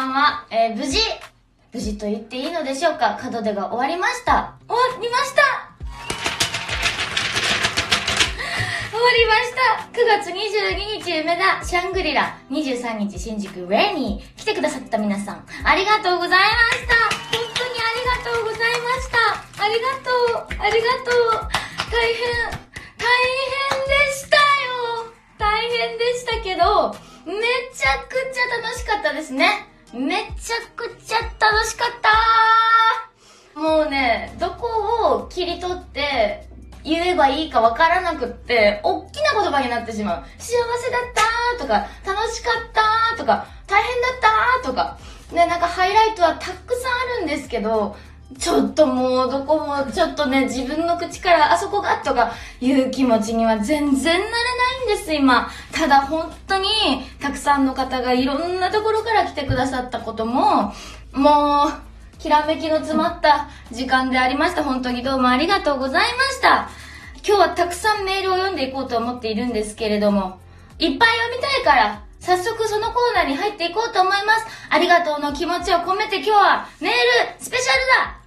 ばんは。えー、無事、無事と言っていいのでしょうか。門出が終わりました。終わりました。終わりました !9 月22日梅田シャングリラ、23日新宿レニー、来てくださった皆さん、ありがとうございました。本当にありがとうございました。ありがとう。ありがとう。大変、大変でしたよ。大変でしたけど、めちゃくちゃ楽しかったですね。めちゃくちゃ楽しかったもうね、どこを切り取って言えばいいかわからなくって、おっきな言葉になってしまう。幸せだったとか、楽しかったとか、大変だったとか。ね、なんかハイライトはたくさんあるんですけど、ちょっともうどこもちょっとね、自分の口からあそこがとかいう気持ちには全然なれないんです、今。ただ本当にたくさんの方がいろんなところから来てくださったことも、もう、きらめきの詰まった時間でありました。本当にどうもありがとうございました。今日はたくさんメールを読んでいこうと思っているんですけれども、いっぱい読みたいから、早速そのコーナーに入っていこうと思います。ありがとうの気持ちを込めて今日はメールスペシャルだ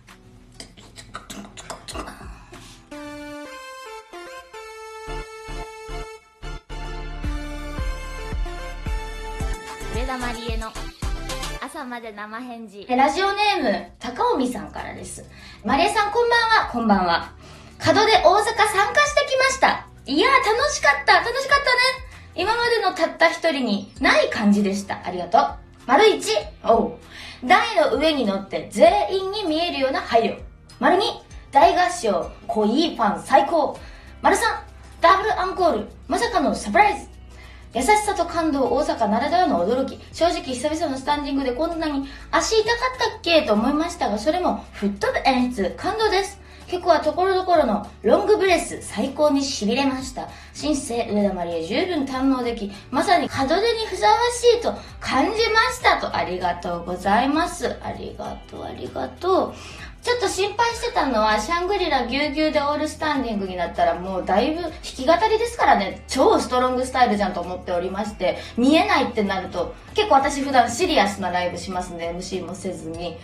上田まりえの朝まで生返事ラジオネーム、高尾美さんからです。マリエさんこんばんは、こんばんは。門で大阪参加してきました。いやー楽しかった、楽しかったね。今までのたった一人にない感じでした。ありがとう。丸一、おう。台の上に乗って全員に見えるような配慮。丸二、大合唱、濃いファン最高。丸三、ダブルアンコール、まさかのサプライズ。優しさと感動、大阪ならではの驚き。正直久々のスタンディングでこんなに足痛かったっけと思いましたが、それも吹っ飛ぶ演出、感動です。曲はところどころのロングブレス、最高に痺れました。新生上田まりえ十分堪能でき、まさに門出にふさわしいと感じましたと、ありがとうございます。ありがとう、ありがとう。ちょっと心配してたのは、シャングリラぎゅうぎゅうでオールスタンディングになったらもうだいぶ弾き語りですからね、超ストロングスタイルじゃんと思っておりまして、見えないってなると、結構私普段シリアスなライブしますね、MC もせずに。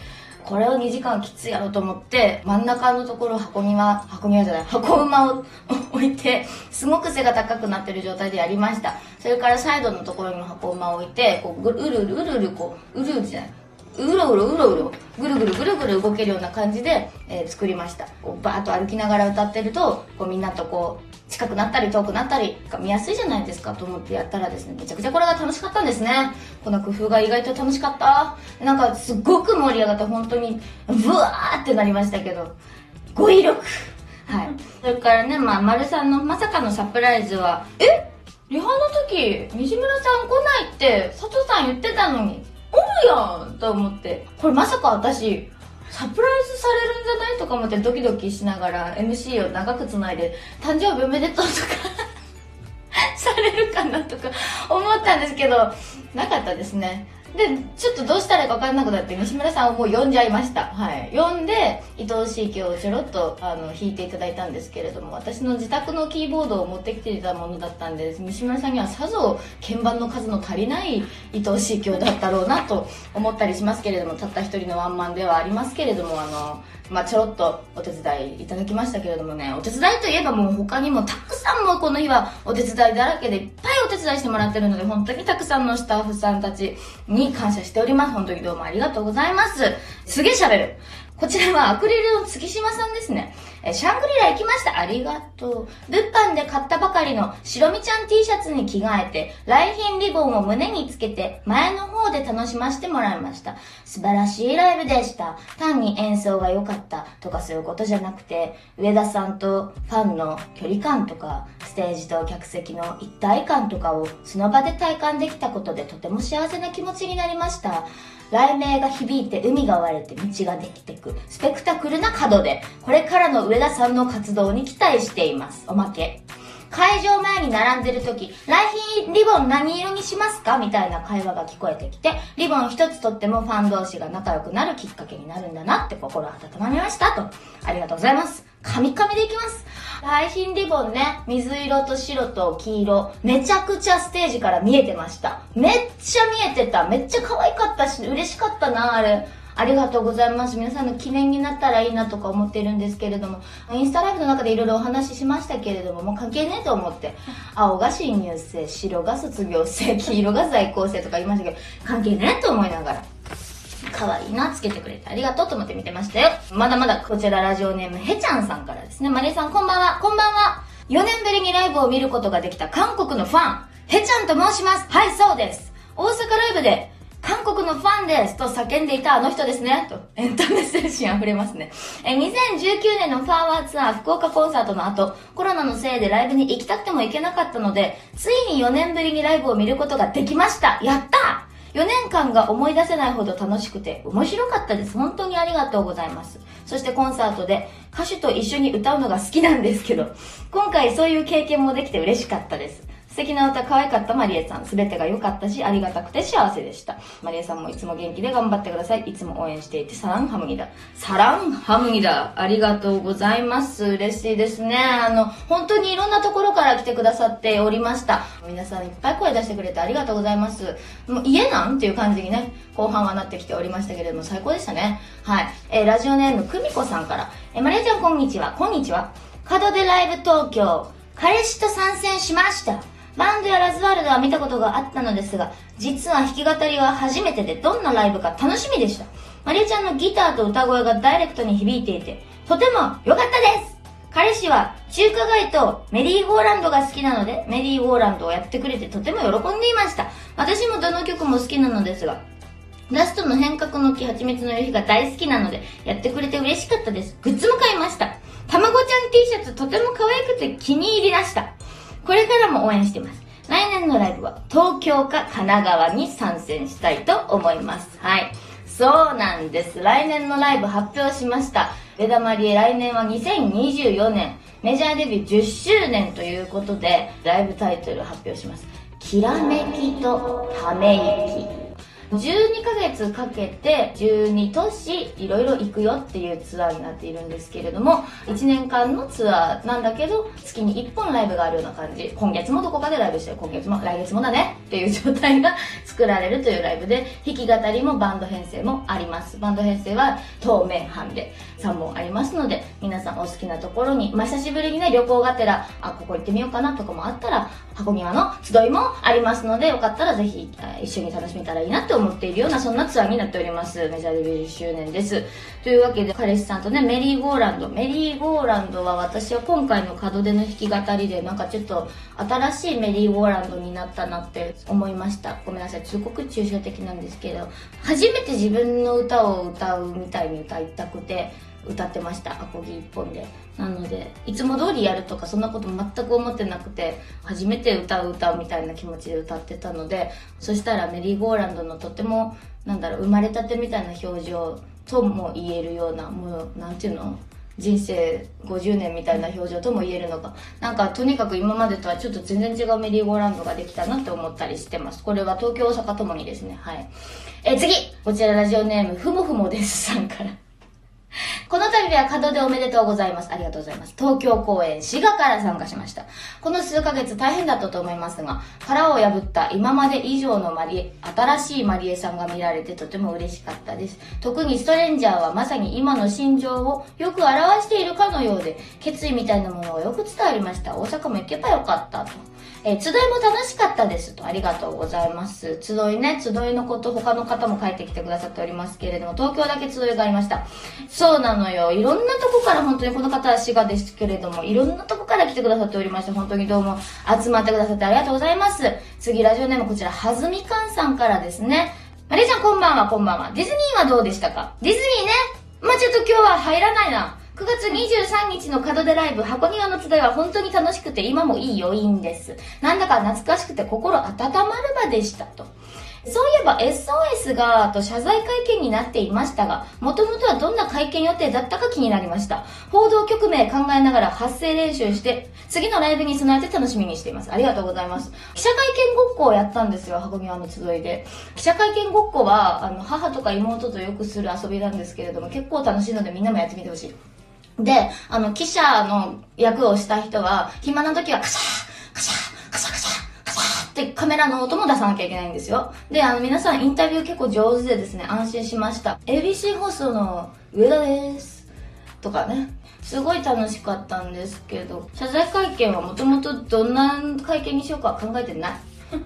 これを2時間きついやろうと思って、真ん中のところ箱庭、箱庭じゃない、箱馬を置いて、すごく背が高くなってる状態でやりました。それからサイドのところにも箱馬を置いて、こうぐるうるうるうるうるこう、うるうるじゃない、うろうろうろうろぐるぐるぐるぐる動けるような感じで、えー作りました。こうバーッと歩きながら歌ってるとこうみんなとこう近くなったり遠くなったりが見やすいじゃないですかと思ってやったらですねめちゃくちゃこれが楽しかったんですね。この工夫が意外と楽しかった。なんかすごく盛り上がって本当にブワーってなりましたけど語彙力。はい。それからねまあ丸さんのまさかのサプライズはえ？リハの時西村さん来ないって佐藤さん言ってたのに。おるやんと思って。これまさか私サプライズされるんじゃないとか思ってドキドキしながら MC を長くつないで誕生日おめでとうとか されるかなとか思ったんですけどなかったですね。でちょっとどうしたらいいか分からなくなって西村さんをもう呼んじゃいました。はい。呼んで愛おしい曲をちょろっとあの弾いていただいたんですけれども私の自宅のキーボードを持ってきていたものだったんで西村さんにはさぞ鍵盤の数の足りない愛おしい曲だったろうなと思ったりしますけれどもたった一人のワンマンではありますけれどもあのまあ、ちょろっとお手伝いいただきましたけれどもね、お手伝いといえばもう他にもたくさんもこの日はお手伝いだらけでいっぱいお手伝いしてもらってるので、本当にたくさんのスタッフさんたちにに感謝しております。本当にどうもありがとうございます。すげえ喋る。こちらはアクリルの月島さんですね。えシャングリラ行きました。ありがとう。物販で買ったばかりの白みちゃん T シャツに着替えて、来賓リボンを胸につけて、前の方で楽しませてもらいました。素晴らしいライブでした。単に演奏が良かったとかそういうことじゃなくて、上田さんとファンの距離感とか、ステージと客席の一体感とかをその場で体感できたことでとても幸せな気持ちになりました。雷鳴が響いて海が割れて道ができてくスペクタクルな角でこれからの上田さんの活動に期待していますおまけ会場前に並んでる時、来賓リボン何色にしますか？みたいな会話が聞こえてきて、リボン一つとってもファン同士が仲良くなるきっかけになるんだなって心温まりましたと。ありがとうございます。カミカミでいきます。来賓リボンね、水色と白と黄色、めちゃくちゃステージから見えてました。めっちゃ見えてた。めっちゃ可愛かったし、嬉しかったな、あれ。ありがとうございます。皆さんの記念になったらいいなとか思ってるんですけれども、インスタライブの中でいろいろお話ししましたけれども、もう関係ねえと思って、青が新入生、白が卒業生、黄色が在校生とか言いましたけど、関係ねえと思いながら。可愛いな、つけてくれてありがとうと思って見てましたよ。まだまだこちらラジオネームへちゃんさんからですね。マリエさんこんばんは、こんばんは。4年ぶりにライブを見ることができた韓国のファン、へちゃんと申します。はい、そうです。大阪ライブで韓国のファンですと叫んでいたあの人ですね。と、エンタメ精神溢れますね。え、2019年のファーワーツアー福岡コンサートの後、コロナのせいでライブに行きたくても行けなかったので、ついに4年ぶりにライブを見ることができました。やった4年間が思い出せないほど楽しくて面白かったです。本当にありがとうございます。そしてコンサートで歌手と一緒に歌うのが好きなんですけど、今回そういう経験もできて嬉しかったです。素敵な歌可愛かったマリエさん。すべてが良かったし、ありがたくて幸せでした。マリエさんもいつも元気で頑張ってください。いつも応援していて、サランハムギだ。サランハムギだ。ありがとうございます。嬉しいですね。あの、本当にいろんなところから来てくださっておりました。皆さんいっぱい声出してくれてありがとうございます。もう家なんっていう感じにね、後半はなってきておりましたけれども、最高でしたね。はい。えー、ラジオネームくみこさんから、えー、マリエちゃんこんにちは。こんにちは。門出ライブ東京、彼氏と参戦しました。バンドやラズワールドは見たことがあったのですが、実は弾き語りは初めてでどんなライブか楽しみでした。マリエちゃんのギターと歌声がダイレクトに響いていて、とても良かったです彼氏は中華街とメリーゴーランドが好きなので、メリーゴーランドをやってくれてとても喜んでいました。私もどの曲も好きなのですが、ラストの変革の木、蜂蜜の夕日が大好きなので、やってくれて嬉しかったです。グッズも買いました。たまごちゃん T シャツとても可愛くて気に入りました。これからも応援してます。来年のライブは東京か神奈川に参戦したいと思います。はい。そうなんです。来年のライブ発表しました。上田まりえ来年は2024年メジャーデビュー10周年ということでライブタイトル発表します。きらめきとため息。12ヶ月かけて12都市いろいろ行くよっていうツアーになっているんですけれども1年間のツアーなんだけど月に1本ライブがあるような感じ。今月もどこかでライブして今月も来月もだね。っていう状態が作られるというライブで弾き語りもバンド編成もあります。バンド編成は当面班で3本ありますので皆さんお好きなところに、まあ、久しぶりにね旅行がてらあここ行ってみようかなとかもあったら箱庭の集いもありますのでよかったらぜひ一緒に楽しめたらいいなって思っているようなそんなツアーになっております。メジャーデビュー10周年です。というわけで彼氏さんとねメリーゴーランド。メリーゴーランドは私は今回の門出の弾き語りでなんかちょっと新しいメリーゴーランドになったなって思いました。ごめんなさい。すごく抽象的なんですけど初めて自分の歌を歌うみたいに歌いたくて歌ってましたアコギ一本で。なのでいつも通りやるとかそんなこと全く思ってなくて初めて歌う歌うみたいな気持ちで歌ってたのでそしたらメリーゴーランドのとてもなんだろう生まれたてみたいな表情とも言えるようなもうなんていうの？人生50年みたいな表情とも言えるのか。なんかとにかく今までとはちょっと全然違うメリーゴーランドができたなって思ったりしてます。これは東京大阪ともにですね。はい。え次！こちらラジオネームふもふもですさんから。この度は門出おめでとうございます。ありがとうございます。東京公演滋賀から参加しました。この数ヶ月大変だったと思いますが、殻を破った今まで以上のマリエ、新しいマリエさんが見られてとても嬉しかったです。特にストレンジャーはまさに今の心情をよく表しているかのようで、決意みたいなものをよく伝わりました。大阪も行けばよかったと。えー、集いも楽しかったですと、ありがとうございます。集いね、集いのこと他の方も書いてきてくださっておりますけれども、東京だけ集いがありました。そうなのよ。いろんなとこから本当にこの方は滋賀ですけれども、いろんなとこから来てくださっておりまして、本当にどうも集まってくださってありがとうございます。次、ラジオネームこちら、はずみかんさんからですね。マリーちゃんこんばんは、こんばんは。ディズニーはどうでしたか？ディズニーね。まあちょっと今日は入らないな。9月23日の門出ライブ、箱庭の集いは本当に楽しくて今もいい余韻です。なんだか懐かしくて心温まる場でしたと。そういえば SOS がと謝罪会見になっていましたが、もともとはどんな会見予定だったか気になりました。報道局名考えながら発声練習して、次のライブに備えて楽しみにしています。ありがとうございます。記者会見ごっこをやったんですよ、箱庭の集いで。記者会見ごっこは、あの、母とか妹とよくする遊びなんですけれども、結構楽しいのでみんなもやってみてほしい。で、あの、記者の役をした人は、暇な時はカシャー、カシャー、カシャーカシャー、カシャーってカメラの音も出さなきゃいけないんですよ。で、あの、皆さんインタビュー結構上手でですね、安心しました。ABC 放送の上田です。とかね。すごい楽しかったんですけど、謝罪会見はもともとどんな会見にしようか考えてない。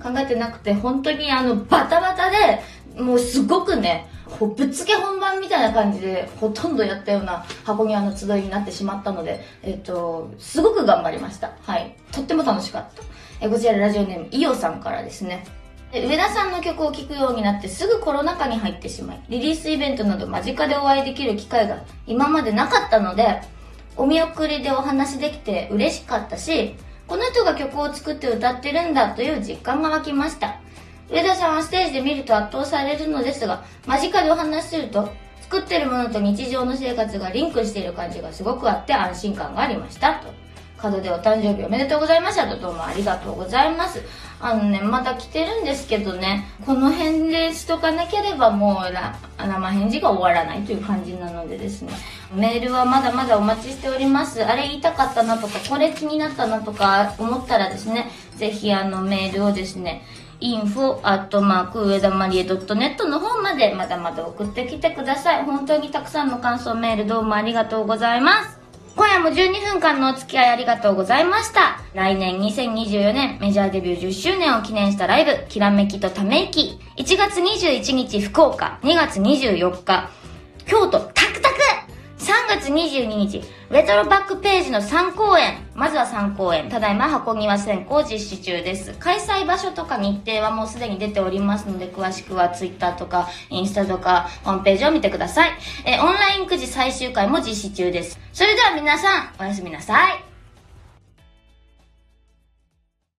考えてなくて、本当にあの、バタバタで、もうすごくね、ぶっつけ本番みたいな感じで、ほとんどやったような箱庭の集いになってしまったので、えっと、すごく頑張りました。はい。とっても楽しかった。えこちらラジオネーム、イオさんからですね。で上田さんの曲を聴くようになってすぐコロナ禍に入ってしまい、リリースイベントなど間近でお会いできる機会が今までなかったので、お見送りでお話できて嬉しかったし、この人が曲を作って歌ってるんだという実感が湧きました。上田さんはステージで見ると圧倒されるのですが、間近でお話しすると、作ってるものと日常の生活がリンクしている感じがすごくあって安心感がありました。と。門でお誕生日おめでとうございましたとどうもありがとうございます。あのね、まだ来てるんですけどね、この辺でしとかなければもう生返事が終わらないという感じなのでですね、メールはまだまだお待ちしております。あれ言いたかったなとか、これ気になったなとか思ったらですね、ぜひあのメールをですね、info アットマーク上田まりえ .net の方までまだまだ送ってきてください。本当にたくさんの感想メールどうもありがとうございます。今夜も12分間のお付き合いありがとうございました。来年2024年メジャーデビュー10周年を記念したライブ、きらめきとため息。1月21日福岡、2月24日、京都月22日、レトロバックページの3公演。まずは3公演。ただいま箱庭選考実施中です。開催場所とか日程はもうすでに出ておりますので、詳しくは Twitter とかインスタとかホームページを見てください。えーオンラインくじ最終回も実施中です。それでは皆さん、おやすみなさい。